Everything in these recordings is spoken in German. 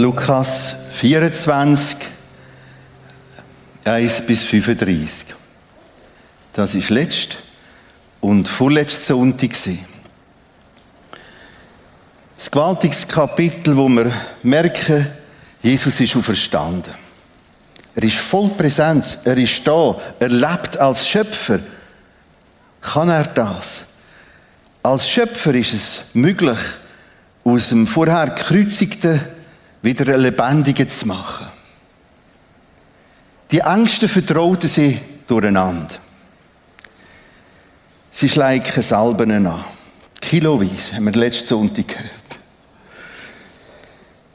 Lukas 24, 1 bis 35. Das ist letzt und vorletzte Sonntag. Das gewaltiges Kapitel, wo wir merken, Jesus ist auferstanden. Er ist voll Präsenz, er ist da, er lebt als Schöpfer. Kann er das? Als Schöpfer ist es möglich, aus dem vorher gekreuzigten wieder einen lebendigen zu machen. Die Ängste vertrauten sie durcheinander. Sie schleichen Salben an. Kiloweise, haben wir letzten Sonntag gehört.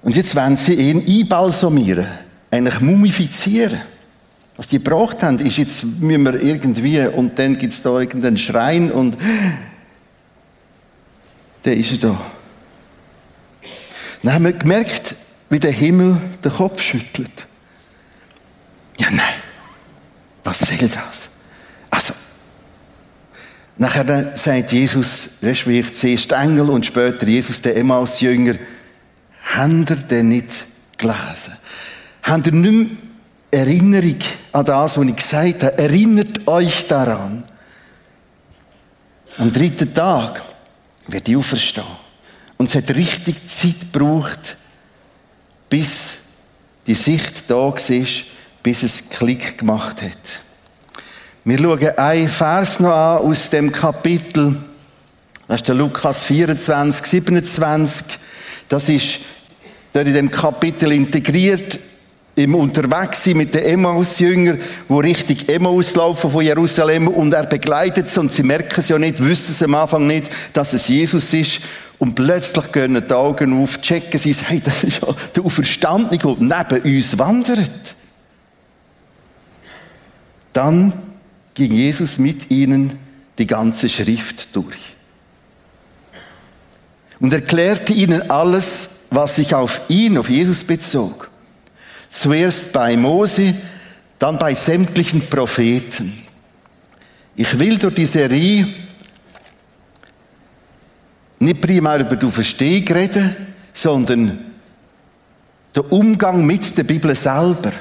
Und jetzt wollen sie ihn einbalsamieren, eigentlich mumifizieren. Was die gebraucht haben, ist, jetzt müssen wir irgendwie, und dann gibt es da irgendeinen Schrein und dann ist er da. Dann haben wir gemerkt, wie der Himmel den Kopf schüttelt. Ja, nein. Was soll das? Also, nachher sagt Jesus, respektive zuerst Engel und später Jesus, der Emmaus-Jünger, habt ihr denn nicht gelesen? Habt ihr nicht mehr Erinnerung an das, was ich gesagt habe? Erinnert euch daran. Am dritten Tag wird ich auferstehen. Und es hat richtig Zeit gebraucht, bis die Sicht da war, bis es Klick gemacht hat. Wir schauen einen Vers noch an aus dem Kapitel. Das ist der Lukas 24, 27. Das ist dort in dem Kapitel integriert im Unterwegssein mit den Emmaus-Jüngern, wo richtig Emmaus laufen von Jerusalem und er begleitet sie und sie merken es ja nicht, wissen es am Anfang nicht, dass es Jesus ist und plötzlich gehen die Augen auf, checken sie, hey, das ist ja der Auferstandene, der neben uns wandert. Dann ging Jesus mit ihnen die ganze Schrift durch und erklärte ihnen alles, was sich auf ihn, auf Jesus bezog. Zuerst bei Mose, dann bei sämtlichen Propheten. Ich will durch die Serie nicht primär über die Verstehung reden, sondern der Umgang mit der Bibel selber.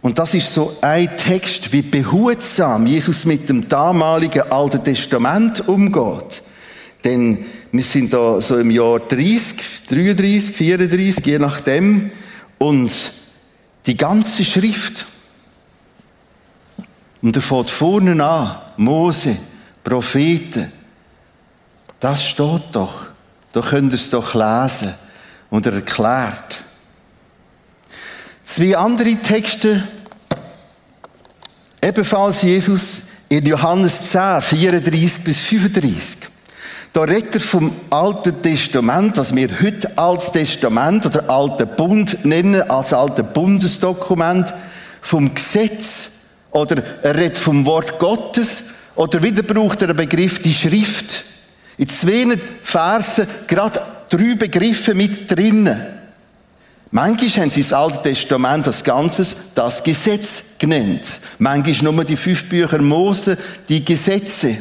Und das ist so ein Text, wie behutsam Jesus mit dem damaligen Alten Testament umgeht. Denn wir sind da so im Jahr 30, 33, 34, je nachdem. Und die ganze Schrift, und er fährt vorne an, Mose, Propheten, das steht doch. Da könnt ihr es doch lesen. Und er erklärt. Zwei andere Texte, ebenfalls Jesus in Johannes 10, 34 bis 35. Da redet er vom Alten Testament, was wir heute als Testament oder Alten Bund nennen, als Alten Bundesdokument, vom Gesetz oder er redet vom Wort Gottes oder wieder braucht er den Begriff die Schrift. In zwei Versen gerade drei Begriffe mit drinnen. Manchmal haben sie das Alte Testament als Ganzes das Gesetz genannt. Manchmal nur die fünf Bücher Mose, die Gesetze.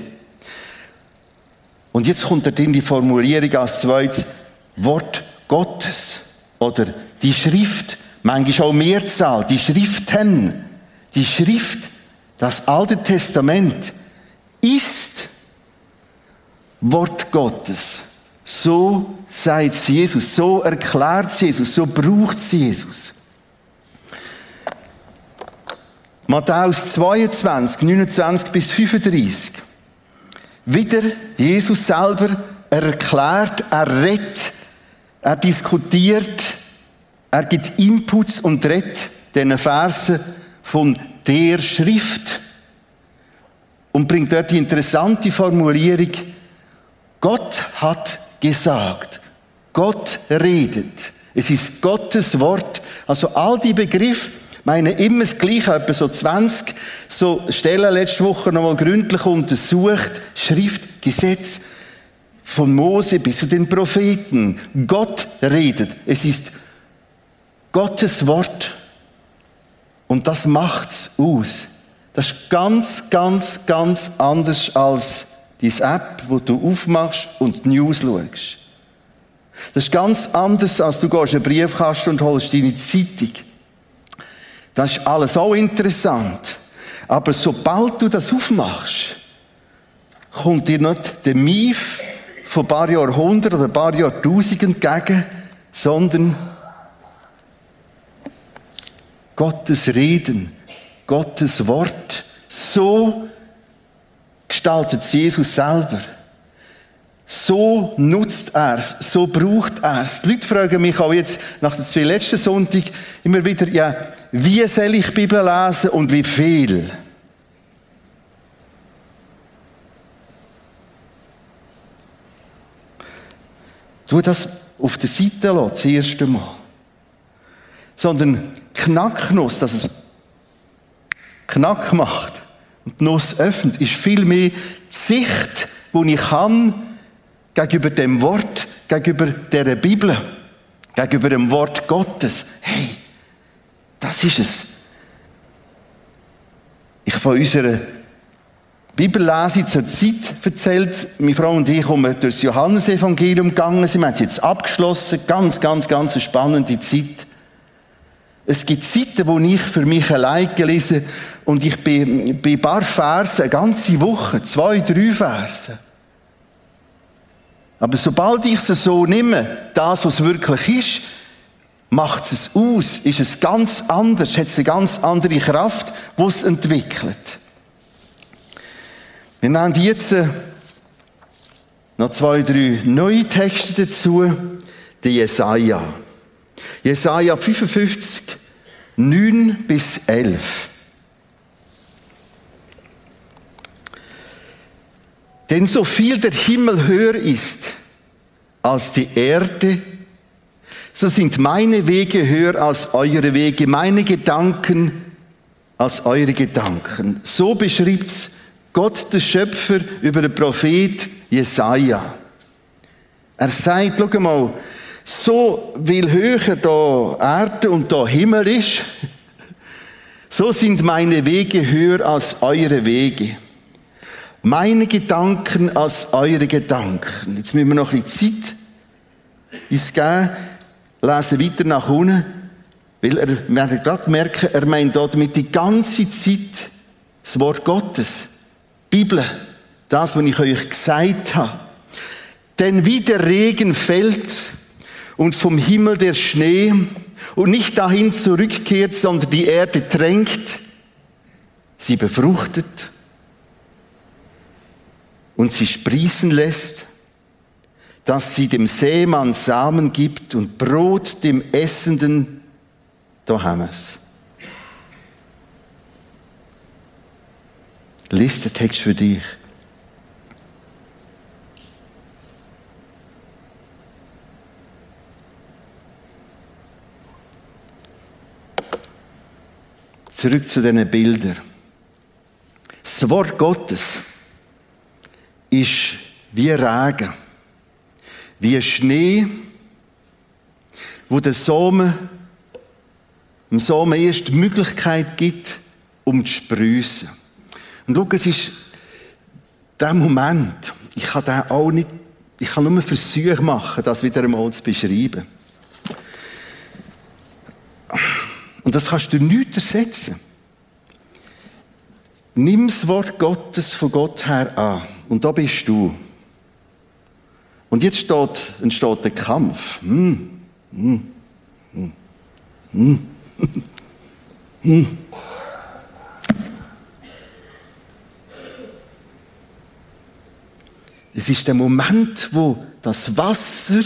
Und jetzt kommt da drin die Formulierung als zweites Wort Gottes oder die Schrift, manchmal auch Mehrzahl, die Schriften, die Schrift, das Alte Testament ist Wort Gottes. So sagt Jesus, so erklärt Jesus, so braucht Jesus. Matthäus 22, 29 bis 35. Wieder Jesus selber, er erklärt, er redet, er diskutiert, er gibt Inputs und redet diesen Versen von der Schrift und bringt dort die interessante Formulierung, Gott hat gesagt, Gott redet. Es ist Gottes Wort. Also all die Begriffe, meine immer das Gleiche, etwa so 20 so Stellen letzte Woche nochmal gründlich untersucht. Schrift, Gesetz, von Mose bis zu den Propheten. Gott redet. Es ist Gottes Wort. Und das macht's aus. Das ist ganz, ganz, ganz anders als diese App, wo du aufmachst und die News schaust. Das ist ganz anders, als du gehst einen Briefkasten und holst deine Zeitung. Das ist alles auch interessant. Aber sobald du das aufmachst, kommt dir nicht der Mief von ein paar Jahrhunderten oder ein paar Jahrtausenden entgegen, sondern Gottes Reden, Gottes Wort. So gestaltet Jesus selber. So nutzt er es, so braucht er es. Die Leute fragen mich auch jetzt nach den zwei letzten Sonntag immer wieder, ja, wie soll ich Bibel lesen und wie viel? Tu das auf der Seite das erste Mal. Sondern Knacknuss, dass es Knack macht und die Nuss öffnet, ist vielmehr die Sicht, die ich habe gegenüber dem Wort, gegenüber der Bibel, gegenüber dem Wort Gottes. Hey, das ist es. Ich von unserer Bibellese zur Zeit erzählt. Meine Frau und ich haben durch das Johannesevangelium gegangen. Sie haben es jetzt abgeschlossen. Ganz, ganz, ganz eine spannende Zeit. Es gibt Zeiten, wo ich für mich allein gelesen und ich bin bei ein paar Versen, eine ganze Woche, zwei, drei Versen. Aber sobald ich es so nehme, das, was wirklich ist, macht es aus, ist es ganz anders, hat es eine ganz andere Kraft, die es entwickelt. Wir nehmen jetzt äh, noch zwei, drei neue Texte dazu. Der Jesaja. Jesaja 55, 9 bis 11. Denn so viel der Himmel höher ist als die Erde, so sind meine Wege höher als eure Wege, meine Gedanken als eure Gedanken. So beschriebt's Gott, der Schöpfer, über den Prophet Jesaja. Er sagt, schau mal, so viel höher da Erde und da Himmel ist, so sind meine Wege höher als eure Wege. Meine Gedanken als eure Gedanken. Jetzt müssen wir noch ein bisschen Zeit ins Gehen, lesen weiter nach unten, weil er, wir gerade merken, er meint dort mit die ganze Zeit das Wort Gottes, Bibel, das, was ich euch gesagt habe. Denn wie der Regen fällt und vom Himmel der Schnee und nicht dahin zurückkehrt, sondern die Erde tränkt, sie befruchtet und sie sprießen lässt, dass sie dem Seemann Samen gibt und Brot dem Essenden, da haben wir es. Lies den Text für dich. Zurück zu diesen Bildern. Das Wort Gottes ist wie Regen, wie Schnee, wo der Samen, dem Samen erst die Möglichkeit gibt, um zu sprießen. Und schau, es ist der Moment, ich kann den auch nicht, ich kann nur Versuche machen, das wieder einmal zu beschreiben. Und das kannst du nicht ersetzen. Nimm das Wort Gottes von Gott her an. Und da bist du. Und jetzt steht, entsteht der Kampf. Hm. Hm. Hm. Hm. hm. Es ist der Moment, wo das Wasser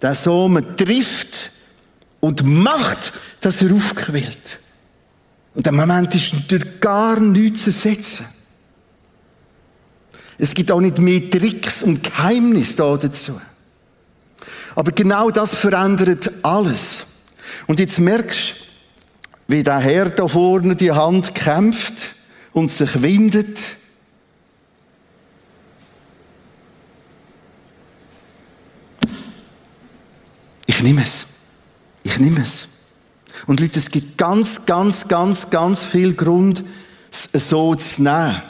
der Samen trifft und macht, dass er aufquillt. Und der Moment ist durch gar nichts zu ersetzen. Es gibt auch nicht mehr Tricks und Geheimnisse da dazu. Aber genau das verändert alles. Und jetzt merkst du, wie der Herr da vorne die Hand kämpft und sich windet. Ich nehme es. Ich nehme es. Und Leute, es gibt ganz, ganz, ganz, ganz viel Grund, es so zu nehmen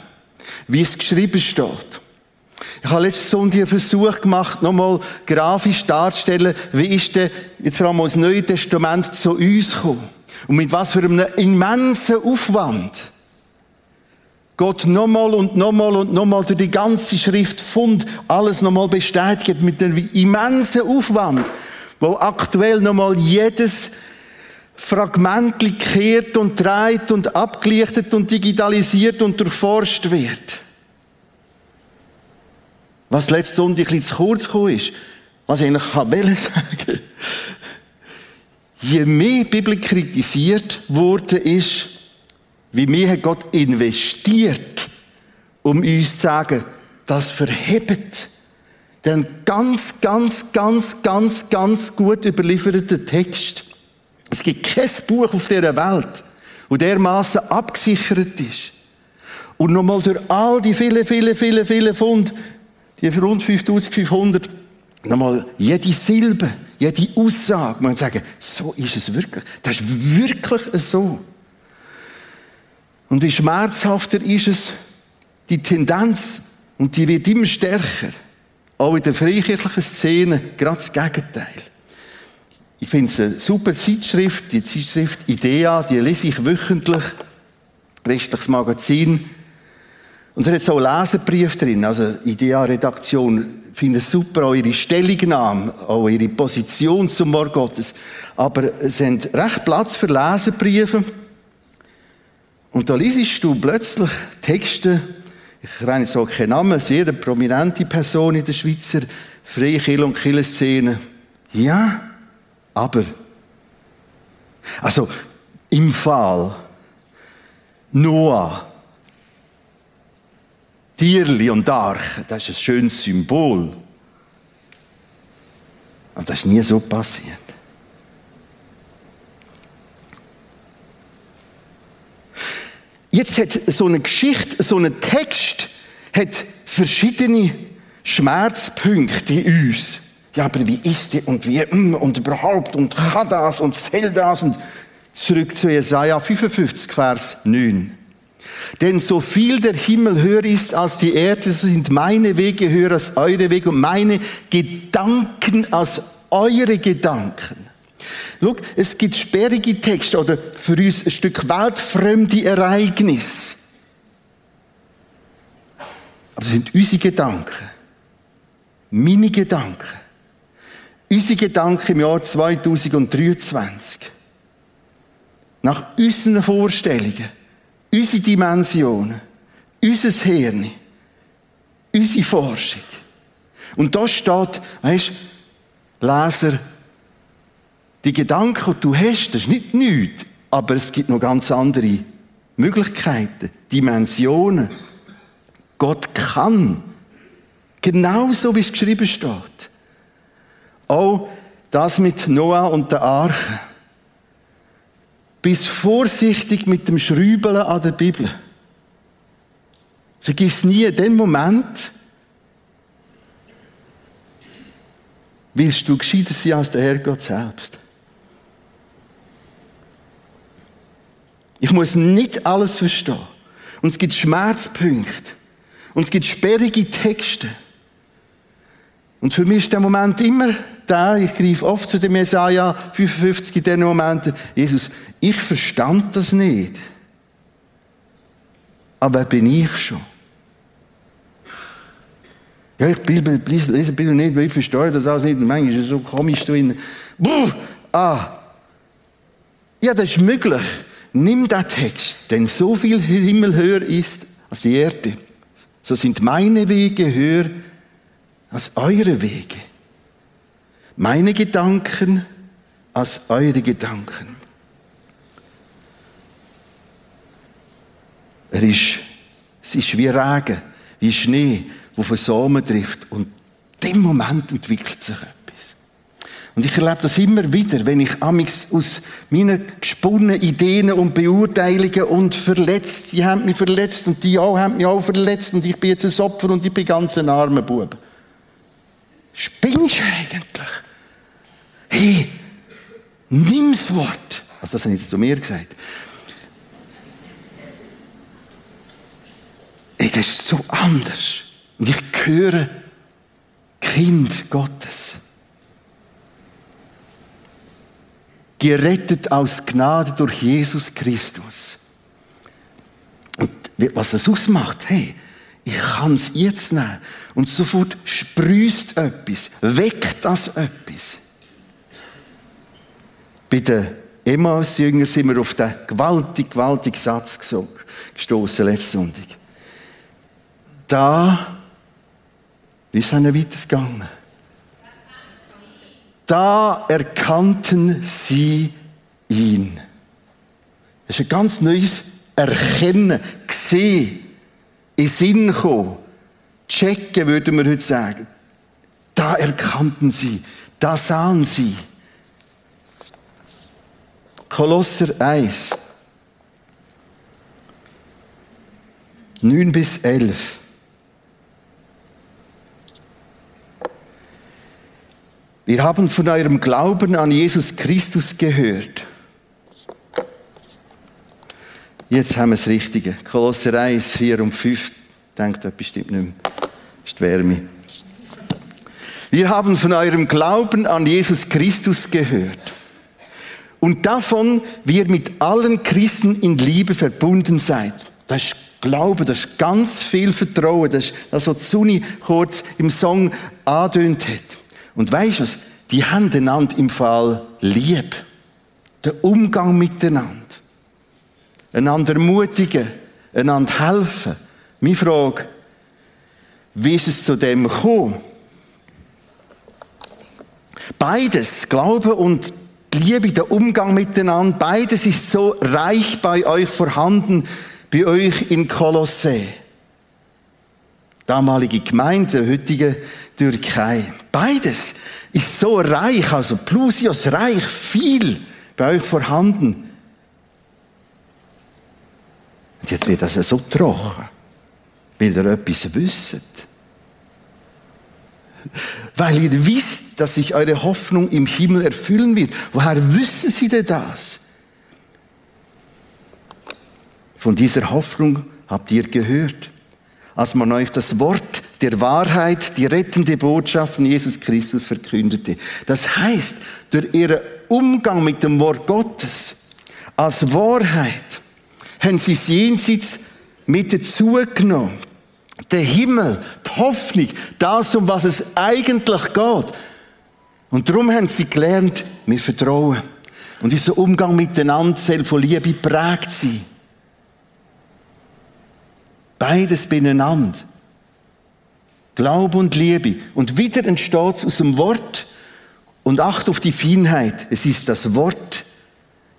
wie es geschrieben steht. Ich habe letzten Sonntag einen Versuch gemacht, nochmal grafisch darzustellen, wie ist denn jetzt vor allem das Neue Testament zu uns gekommen. Und mit was für einem immensen Aufwand Gott nochmal und nochmal und nochmal durch die ganze Schrift Fund alles nochmal bestätigt mit einem immensen Aufwand, wo aktuell nochmal jedes Fragment kehrt und dreht und abgelichtet und digitalisiert und durchforscht wird. Was letztes Sonntag ein bisschen zu kurz gekommen ist, was ich eigentlich wollte sagen. Je mehr die Bibel kritisiert wurde, ist, wie mehr hat Gott investiert, um uns zu sagen, das verhebt den ganz, ganz, ganz, ganz, ganz gut überlieferten Text. Es gibt kein Buch auf dieser Welt, wo dermaßen abgesichert ist. Und nochmal durch all die viele, viele, viele, viele Funde, die rund 5500, nochmal jede Silbe, jede Aussage, man sagen, so ist es wirklich. Das ist wirklich so. Und wie schmerzhafter ist es, die Tendenz, und die wird immer stärker, auch in der freikirchlichen Szene, gerade das Gegenteil. Ich finde es eine super Zeitschrift, die Zeitschrift Idea, die lese ich wöchentlich, christliches Magazin. Und da hat so einen Leserbrief drin, also Idea-Redaktion, finde es super, auch ihre Stellungnahme, auch ihre Position zum Wort Gottes. Aber es sind recht Platz für Leserbriefe. Und da liest du plötzlich Texte, ich renne so keinen Namen, sehr prominente Person in der Schweizer Freikirche- und Kirchenszene. Ja, aber. Also, im Fall Noah, Tierli und Arche, das ist ein schönes Symbol. Aber das ist nie so passiert. Jetzt hat so eine Geschichte, so ein Text, hat verschiedene Schmerzpunkte in uns. Ja, aber wie ist der und wie mm, und überhaupt und kann das und soll das und zurück zu Jesaja 55, Vers 9. Denn so viel der Himmel höher ist als die Erde, so sind meine Wege höher als eure Wege und meine Gedanken als eure Gedanken. Schau, es gibt sperrige Texte oder für uns ein Stück weltfremde Ereignisse. Aber das sind unsere Gedanken. Meine Gedanken. Unsere Gedanken im Jahr 2023. Nach unseren Vorstellungen, unsere Dimensionen, unser Hirn, unsere Forschung. Und da steht, weißt, Leser, die Gedanken, die du hast, das ist nicht nichts, aber es gibt noch ganz andere Möglichkeiten, Dimensionen. Gott kann. Genauso wie es geschrieben steht. Auch das mit Noah und der Arche. Bist vorsichtig mit dem Schrübeln an der Bibel. Vergiss nie den Moment, willst du gescheiter sein als der Herrgott selbst. Ich muss nicht alles verstehen. Und es gibt Schmerzpunkte. Und es gibt sperrige Texte. Und für mich ist der Moment immer da, ich greife oft zu dem Messiah 55 in diesen Momenten, Jesus, ich verstand das nicht. Aber wer bin ich schon? Ja, ich lese die Bibel nicht, weil ich verstehe das alles nicht. Und manchmal ist es so komisch drin. Buh, ah. Ja, das ist möglich. Nimm den Text, denn so viel Himmel höher ist als die Erde. So sind meine Wege höher als eure Wege. Meine Gedanken als eure Gedanken. Er ist, es ist wie Regen, wie Schnee, wo von Samen trifft. Und in dem Moment entwickelt sich etwas. Und ich erlebe das immer wieder, wenn ich aus meinen gesponnenen Ideen und Beurteilungen und verletzt, die haben mich verletzt und die auch haben mich auch verletzt und ich bin jetzt ein Opfer und ich bin ganz ein armer Bub. Spinnst du eigentlich? Hey, nimm das Wort. Also das habe ich jetzt zu mir gesagt. Hey, das ist so anders. Und ich gehöre Kind Gottes. Gerettet aus Gnade durch Jesus Christus. Und was das ausmacht, hey, ich kann es jetzt nehmen. Und sofort sprüßt etwas, weckt das etwas. Bei den Emmaus-Jüngern sind wir auf den gewaltig, gewaltigen Satz gestoßen letzten Sonntag. Da, wie ist es weitergegangen? Da erkannten sie ihn. Das ist ein ganz neues Erkennen, sehen, in Sinn kommen, checken, würden wir heute sagen. Da erkannten sie, da sahen sie. Kolosser 1, 9 bis 11. Wir haben von eurem Glauben an Jesus Christus gehört. Jetzt haben wir das Richtige. Kolosser 1, 4 und 5. Denkt etwas stimmt nicht mehr. Ist die Wärme. Wir haben von eurem Glauben an Jesus Christus gehört. Und davon, wie ihr mit allen Christen in Liebe verbunden seid. Das ist Glaube, das ist ganz viel Vertrauen. Das ist das, was Suni kurz im Song angedeutet hat. Und weißt du was? Die haben einander im Fall lieb. Der Umgang miteinander. Einander ermutigen, einander helfen. Meine Frage, wie ist es zu dem gekommen? Beides, Glaube und Liebe, der Umgang miteinander, beides ist so reich bei euch vorhanden, bei euch in Kolosse. Damalige Gemeinde, heutige Türkei. Beides ist so reich, also Plusios reich, viel bei euch vorhanden. Und jetzt wird das so trocken, weil ihr etwas wisst. Weil ihr wisst, dass sich eure Hoffnung im Himmel erfüllen wird. Woher wissen sie denn das? Von dieser Hoffnung habt ihr gehört, als man euch das Wort der Wahrheit, die rettende Botschaft von Jesus Christus verkündete. Das heißt, durch ihren Umgang mit dem Wort Gottes als Wahrheit haben sie das Jenseits mit dazu genommen. Der Himmel, die Hoffnung, das, um was es eigentlich geht. Und darum haben sie gelernt, wir vertrauen. Und unser Umgang miteinander soll von Liebe prägt sein. Beides beieinander. Glaube und Liebe. Und wieder entsteht es aus dem Wort. Und acht auf die Feinheit. Es ist das Wort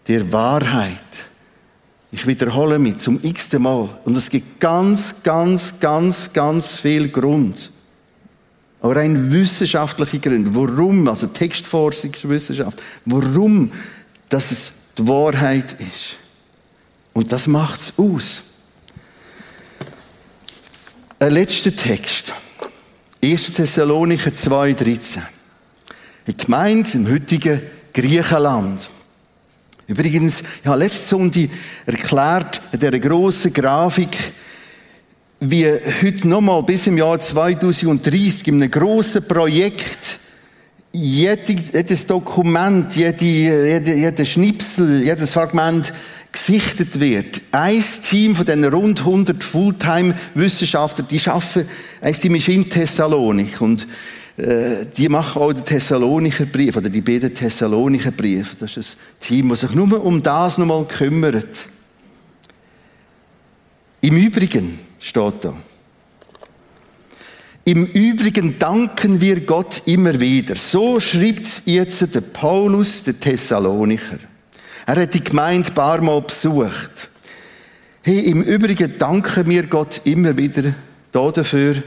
der Wahrheit. Ich wiederhole mich zum x-ten Mal. Und es gibt ganz, ganz, ganz, ganz viel Grund. Aber rein wissenschaftliche Gründe. Warum? Also Textforschungswissenschaft. Warum, dass es die Wahrheit ist. Und das macht es aus. Ein letzter Text. 1. Thessalonicher 2,13. Die Gemeinde im heutigen Griechenland. Übrigens, ich habe letzte Sonntag erklärt, in dieser grossen Grafik, wie heute nochmal bis im Jahr 2030 in einem grossen Projekt jedes Dokument, jede, jede, jeder Schnipsel, jedes Fragment gesichtet wird. Ein Team von diesen rund 100 Fulltime-Wissenschaftler, die arbeiten, ein Team ist in Thessalonik und äh, die machen auch den Thessalonicher Brief oder die beiden Thessalonicher Brief. Das ist ein Team, das sich nur um das nochmal kümmert. Im Übrigen steht da. Im Übrigen danken wir Gott immer wieder. So schreibt jetzt der Paulus, der Thessalonicher. Er hat die Gemeinde ein paar Mal besucht. Hey, im Übrigen danken wir Gott immer wieder dafür,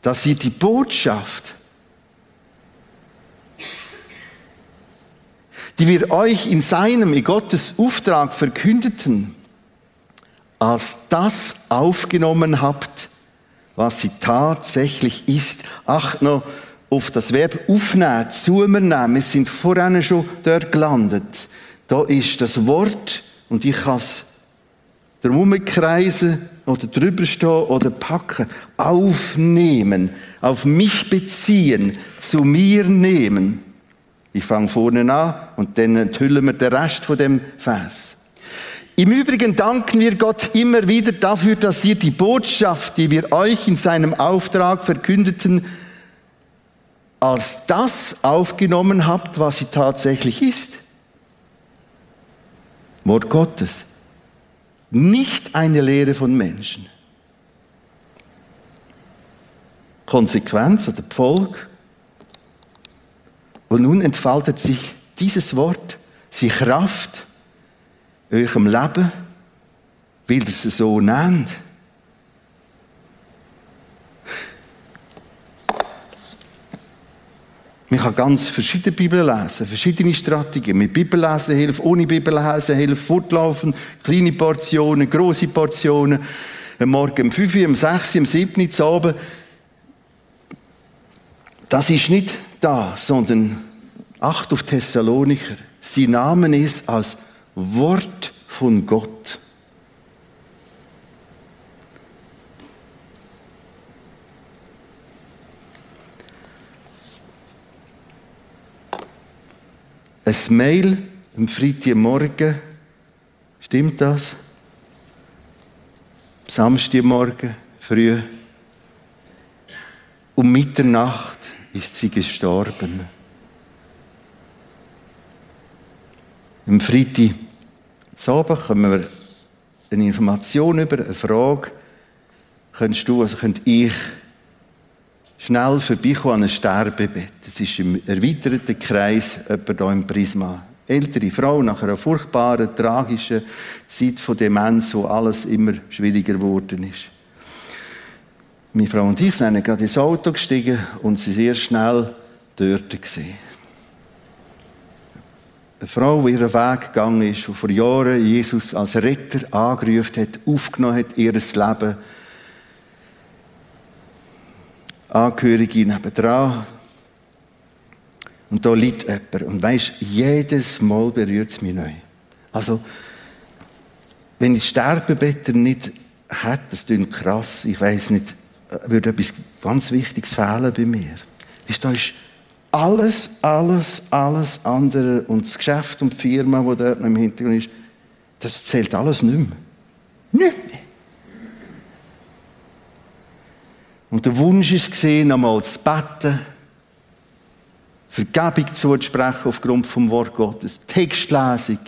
dass ihr die Botschaft die wir euch in seinem, in Gottes Auftrag verkündeten, als das aufgenommen habt, was sie tatsächlich ist. Ach, noch auf das Verb aufnehmen, zu mir nehmen. Wir sind vorhin schon dort gelandet. Da ist das Wort und ich kann es drum kreisen oder drüber stehen oder packen, aufnehmen, auf mich beziehen, zu mir nehmen. Ich fange vorne an und dann enthüllen wir den Rest von dem Vers. Im Übrigen danken wir Gott immer wieder dafür, dass ihr die Botschaft, die wir euch in seinem Auftrag verkündeten, als das aufgenommen habt, was sie tatsächlich ist. Wort Gottes. Nicht eine Lehre von Menschen. Konsequenz oder Pfolg. Und nun entfaltet sich dieses Wort, sie Kraft, eurem Leben, weil ihr es so nennt. Man kann ganz verschiedene Bibeln lesen, verschiedene Strategien. Mit Bibellesen hilft, ohne Bibellesen hilft, fortlaufen, kleine Portionen, große Portionen. Am Morgen um 5 Uhr, um 6 Uhr, um 7 Uhr zu Abend. Das ist nicht da, sondern acht auf Thessalonicher. Sie nahmen es als Wort von Gott. Ein Mail am Freitagmorgen, stimmt das? Samstagmorgen, früh. Um Mitternacht ist sie gestorben. Am Freitag Abend kommen wir eine Information über, eine Frage. Könntest du, also könnt ich schnell vorbeikommen an ein Sterbebett. Das ist im erweiterten Kreis jemand hier im Prisma. Ältere Frau nach einer furchtbaren, tragischen Zeit von Demenz, wo alles immer schwieriger geworden ist. Meine Frau und ich sind gerade ins Auto gestiegen und sie sehr schnell dort gesehen eine Frau, die ihren Weg gegangen ist, die vor Jahren Jesus als Retter angerufen hat, aufgenommen hat, ihr Leben. Angehörige nebendran. Und da liegt jemand. Und weisst, jedes Mal berührt es mich neu. Also, wenn ich Sterbebetter nicht hätte, das klingt krass, ich weiß nicht, würde etwas ganz Wichtiges fehlen bei mir. Weißt, da ist alles, alles, alles andere und das Geschäft und die Firma, die dort noch im Hintergrund ist, das zählt alles nicht mehr. Nicht mehr. Und der Wunsch ist gesehen, einmal zu beten, Vergebung zuzusprechen aufgrund vom Wort Gottes, Textlesung.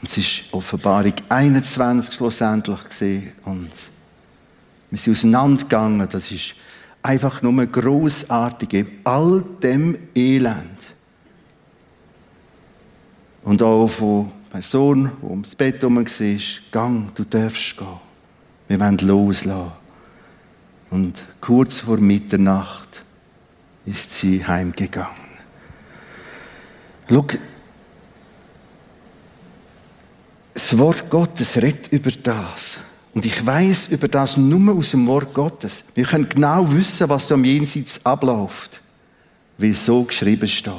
Und es ist Offenbarung 21 schlussendlich gesehen und wir sind auseinandergegangen. Das ist einfach nur großartig in all dem Elend. Und auch von Person, die ums Bett herum war, gang, du darfst gehen. Wir wollen loslassen. Und kurz vor Mitternacht ist sie heimgegangen. Schau, das Wort Gottes redet über das. Und ich weiß über das nur aus dem Wort Gottes. Wir können genau wissen, was da am Jenseits abläuft, weil so geschrieben steht.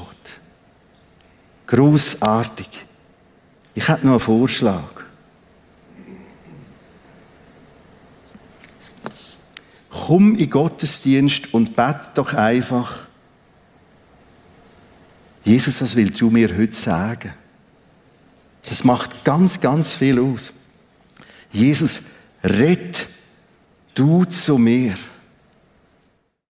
Großartig. Ich hätte noch einen Vorschlag. Komm in Gottesdienst und bete doch einfach. Jesus, was willst du mir heute sagen? Das macht ganz, ganz viel aus. Jesus, Red du zu mir.